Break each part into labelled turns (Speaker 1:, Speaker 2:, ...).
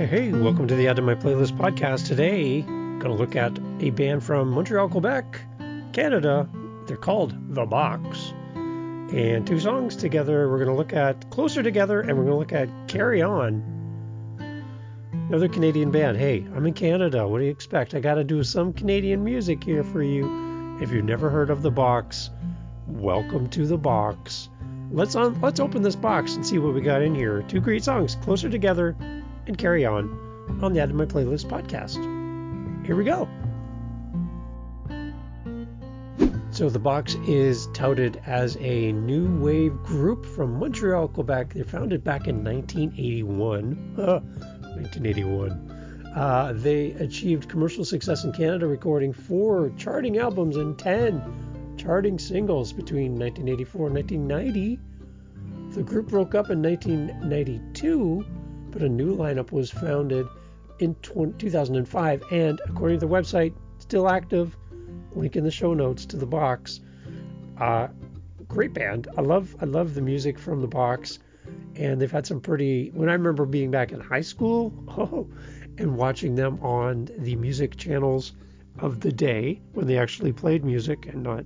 Speaker 1: Hey, hey, welcome to the Add to My Playlist podcast. Today, going to look at a band from Montreal, Quebec, Canada. They're called The Box. And two songs together, we're going to look at Closer Together and we're going to look at Carry On. Another Canadian band. Hey, I'm in Canada. What do you expect? I got to do some Canadian music here for you. If you've never heard of The Box, welcome to The Box. Let's on let's open this box and see what we got in here. Two great songs, Closer Together and Carry On, on the to My Playlist podcast. Here we go. So the box is touted as a new wave group from Montreal, Quebec. They're founded back in 1981. 1981. Uh, they achieved commercial success in Canada, recording four charting albums and 10 charting singles between 1984 and 1990. The group broke up in 1992, but a new lineup was founded in 2005 and, according to the website, still active. Link in the show notes to the box. Uh, great band. I love I love the music from the box, and they've had some pretty. When I remember being back in high school, oh, and watching them on the music channels of the day when they actually played music and not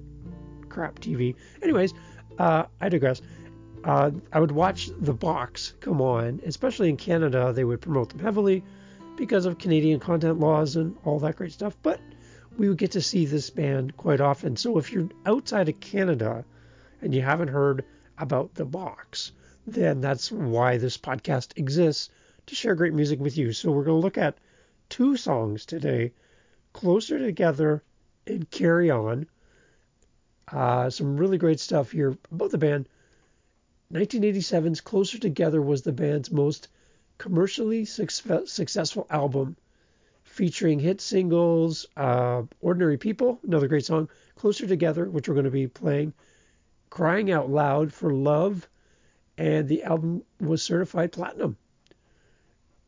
Speaker 1: crap TV. Anyways, uh, I digress. Uh, I would watch the box come on, especially in Canada. They would promote them heavily because of Canadian content laws and all that great stuff. But we would get to see this band quite often. So if you're outside of Canada and you haven't heard about the box, then that's why this podcast exists to share great music with you. So we're going to look at two songs today Closer Together and Carry On. Uh, some really great stuff here about the band. 1987's Closer Together was the band's most commercially successful album featuring hit singles uh, Ordinary People, another great song, Closer Together, which we're going to be playing, Crying Out Loud for Love, and the album was certified platinum.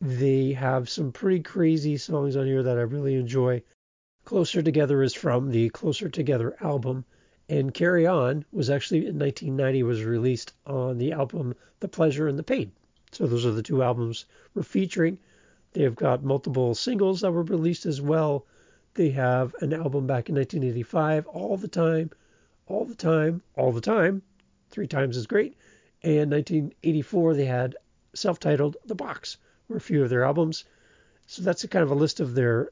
Speaker 1: They have some pretty crazy songs on here that I really enjoy. Closer Together is from the Closer Together album, and Carry On was actually in 1990 was released on the album The Pleasure and the Pain. So those are the two albums we're featuring. They've got multiple singles that were released as well. They have an album back in 1985, All the Time, All the Time, All the Time, three times as great. And 1984, they had self titled The Box, were a few of their albums. So that's a kind of a list of their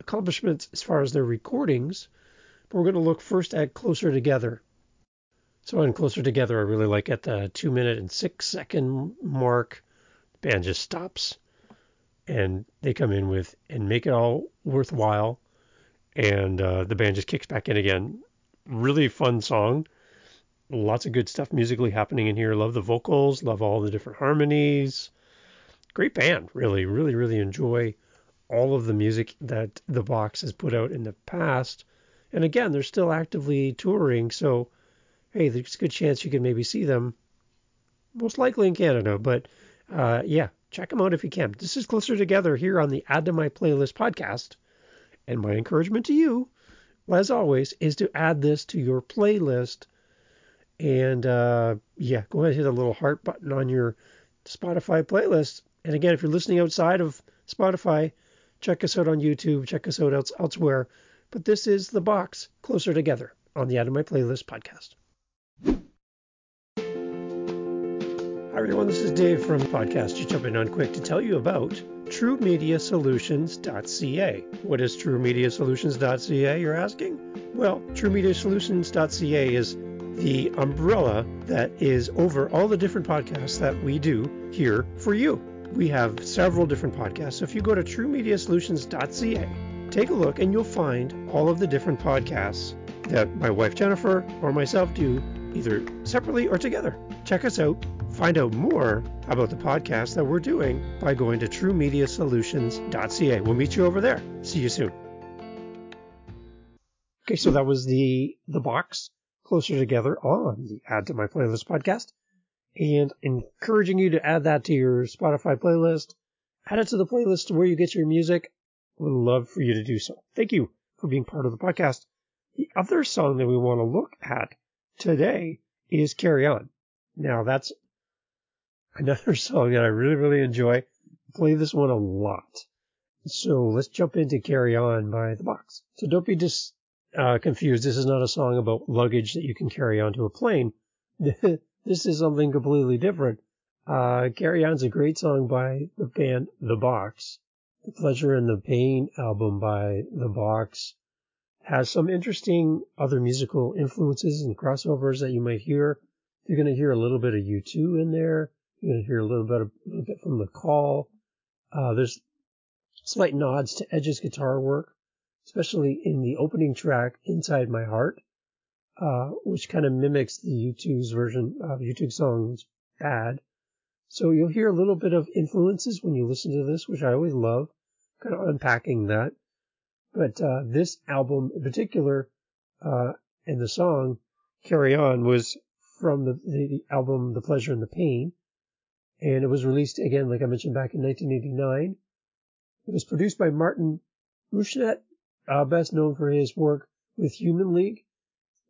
Speaker 1: accomplishments as far as their recordings. But we're going to look first at Closer Together. So on Closer Together, I really like at the two minute and six second mark, the band just stops and they come in with and make it all worthwhile. And uh, the band just kicks back in again. Really fun song. Lots of good stuff musically happening in here. Love the vocals. Love all the different harmonies. Great band. Really, really, really enjoy all of the music that the box has put out in the past. And again, they're still actively touring. So, hey, there's a good chance you can maybe see them. Most likely in Canada. But uh, yeah, check them out if you can. This is Closer Together here on the Add to My Playlist podcast. And my encouragement to you, as always, is to add this to your playlist. And uh, yeah, go ahead and hit the little heart button on your Spotify playlist. And again, if you're listening outside of Spotify, check us out on YouTube, check us out else, elsewhere. But this is The Box Closer Together on the Add to My Playlist podcast. Hi everyone, this is Dave from Podcast. Just jumping on quick to tell you about TrueMediaSolutions.ca. What is TrueMediaSolutions.ca, you're asking? Well, TrueMediaSolutions.ca is the umbrella that is over all the different podcasts that we do here for you. We have several different podcasts. So if you go to TrueMediaSolutions.ca, take a look and you'll find all of the different podcasts that my wife Jennifer or myself do either separately or together. Check us out Find out more about the podcast that we're doing by going to truemediasolutions.ca. We'll meet you over there. See you soon. Okay, so that was the the box closer together on the Add to My Playlist podcast, and encouraging you to add that to your Spotify playlist. Add it to the playlist where you get your music. Would love for you to do so. Thank you for being part of the podcast. The other song that we want to look at today is Carry On. Now that's another song that I really, really enjoy. play this one a lot. So let's jump into Carry On by The Box. So don't be dis, uh, confused. This is not a song about luggage that you can carry onto a plane. this is something completely different. Uh, Carry On's a great song by the band The Box. The Pleasure and the Pain album by The Box has some interesting other musical influences and crossovers that you might hear. You're going to hear a little bit of U2 in there. You're going to hear a little bit, of, a little bit from The Call. Uh, there's slight nods to Edge's guitar work, especially in the opening track, Inside My Heart, uh, which kind of mimics the U2's version of U2 songs Bad. So you'll hear a little bit of influences when you listen to this, which I always love, kind of unpacking that. But uh, this album in particular, uh, and the song Carry On was from the, the, album The Pleasure and the Pain. And it was released again, like I mentioned, back in 1989. It was produced by Martin Rushent, uh, best known for his work with Human League.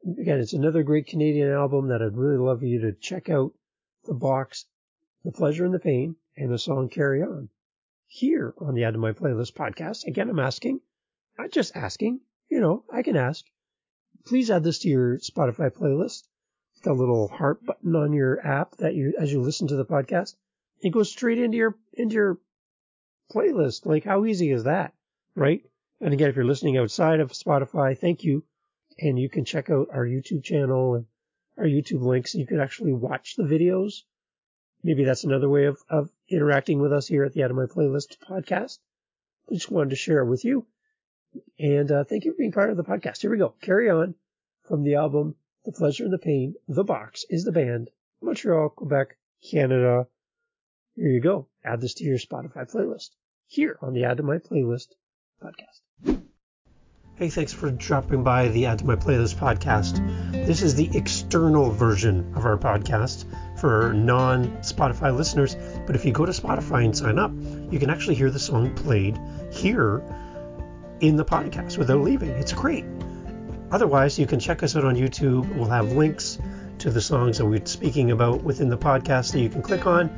Speaker 1: Again, it's another great Canadian album that I'd really love for you to check out. The box the Pleasure and the Pain, and the song Carry On. Here on the Add to My Playlist podcast, again, I'm asking, not just asking, you know, I can ask. Please add this to your Spotify playlist. The little heart button on your app that you, as you listen to the podcast, it goes straight into your, into your playlist. Like, how easy is that? Right? And again, if you're listening outside of Spotify, thank you. And you can check out our YouTube channel and our YouTube links. You can actually watch the videos maybe that's another way of, of interacting with us here at the Add to My Playlist podcast. I just wanted to share it with you. And uh, thank you for being part of the podcast. Here we go. Carry on from the album The Pleasure and the Pain. The Box is the band. Montreal, Quebec, Canada. Here you go. Add this to your Spotify playlist here on the Add to My Playlist podcast. Hey, thanks for dropping by the Add to My Playlist podcast. This is the external version of our podcast for non Spotify listeners. But if you go to Spotify and sign up, you can actually hear the song played here in the podcast without leaving. It's great. Otherwise, you can check us out on YouTube. We'll have links to the songs that we're speaking about within the podcast that you can click on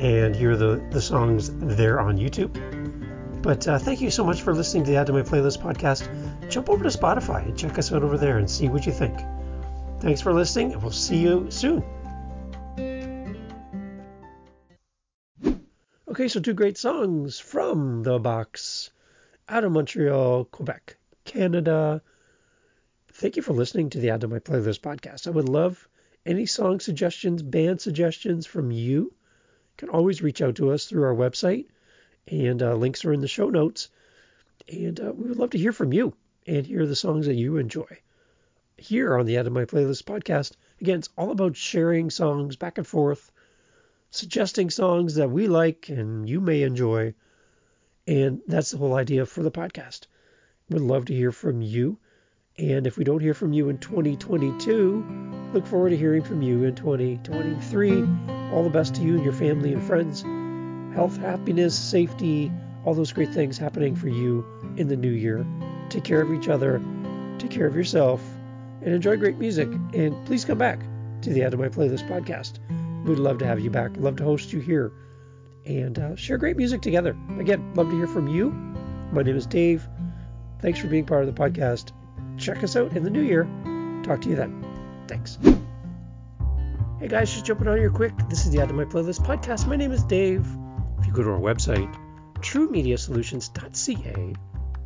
Speaker 1: and hear the, the songs there on YouTube. But uh, thank you so much for listening to the Add to My Playlist podcast. Jump over to Spotify and check us out over there and see what you think. Thanks for listening, and we'll see you soon. Okay, so two great songs from the box out of Montreal, Quebec, Canada. Thank you for listening to the Add to My Playlist podcast. I would love any song suggestions, band suggestions from you. You can always reach out to us through our website, and uh, links are in the show notes. And uh, we would love to hear from you and hear the songs that you enjoy. Here on the Add to My Playlist podcast, again, it's all about sharing songs back and forth suggesting songs that we like and you may enjoy. And that's the whole idea for the podcast. We'd love to hear from you. And if we don't hear from you in 2022, look forward to hearing from you in 2023. All the best to you and your family and friends. Health, happiness, safety, all those great things happening for you in the new year. Take care of each other, take care of yourself, and enjoy great music. And please come back to the Add to My Playlist podcast. We'd love to have you back. Love to host you here and uh, share great music together. Again, love to hear from you. My name is Dave. Thanks for being part of the podcast. Check us out in the new year. Talk to you then. Thanks. Hey guys, just jumping on here quick. This is the Add to My Playlist podcast. My name is Dave. If you go to our website, truemediasolutions.ca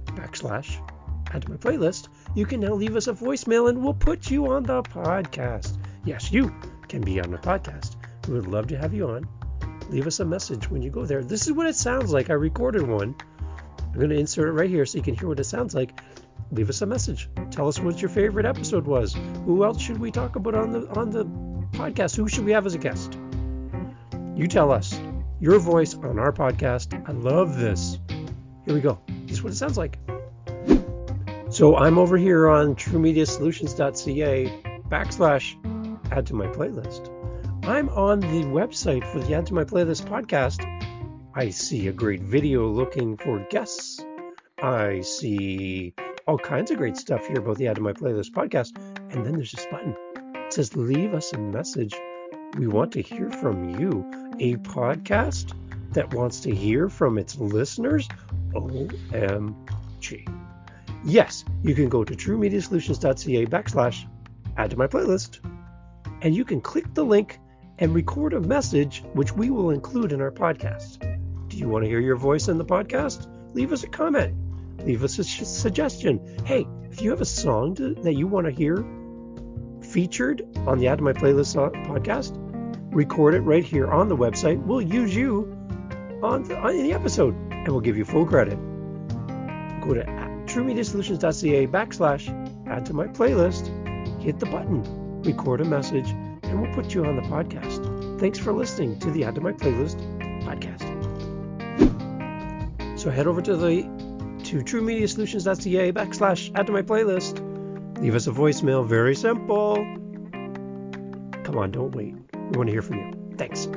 Speaker 1: backslash add to my playlist, you can now leave us a voicemail and we'll put you on the podcast. Yes, you can be on the podcast. We would love to have you on. Leave us a message when you go there. This is what it sounds like. I recorded one. I'm going to insert it right here so you can hear what it sounds like. Leave us a message. Tell us what your favorite episode was. Who else should we talk about on the on the podcast? Who should we have as a guest? You tell us. Your voice on our podcast. I love this. Here we go. This is what it sounds like. So I'm over here on truemediasolutions.ca backslash add to my playlist. I'm on the website for the Add to My Playlist podcast. I see a great video looking for guests. I see all kinds of great stuff here about the Add to My Playlist podcast. And then there's this button. It says, Leave us a message. We want to hear from you. A podcast? that wants to hear from its listeners? OMG. Yes, you can go to truemediasolutions.ca backslash add to my playlist, and you can click the link and record a message which we will include in our podcast. Do you want to hear your voice in the podcast? Leave us a comment. Leave us a suggestion. Hey, if you have a song to, that you want to hear featured on the Add to My Playlist uh, podcast, record it right here on the website. We'll use you on the, on the episode and we'll give you full credit. Go to truemediasolutions.ca backslash add to my playlist, hit the button, record a message, and we'll put you on the podcast. Thanks for listening to the Add to My Playlist podcast. So head over to the to truemediasolutions.ca backslash add to my playlist. Leave us a voicemail. Very simple. Come on, don't wait. We want to hear from you. Thanks.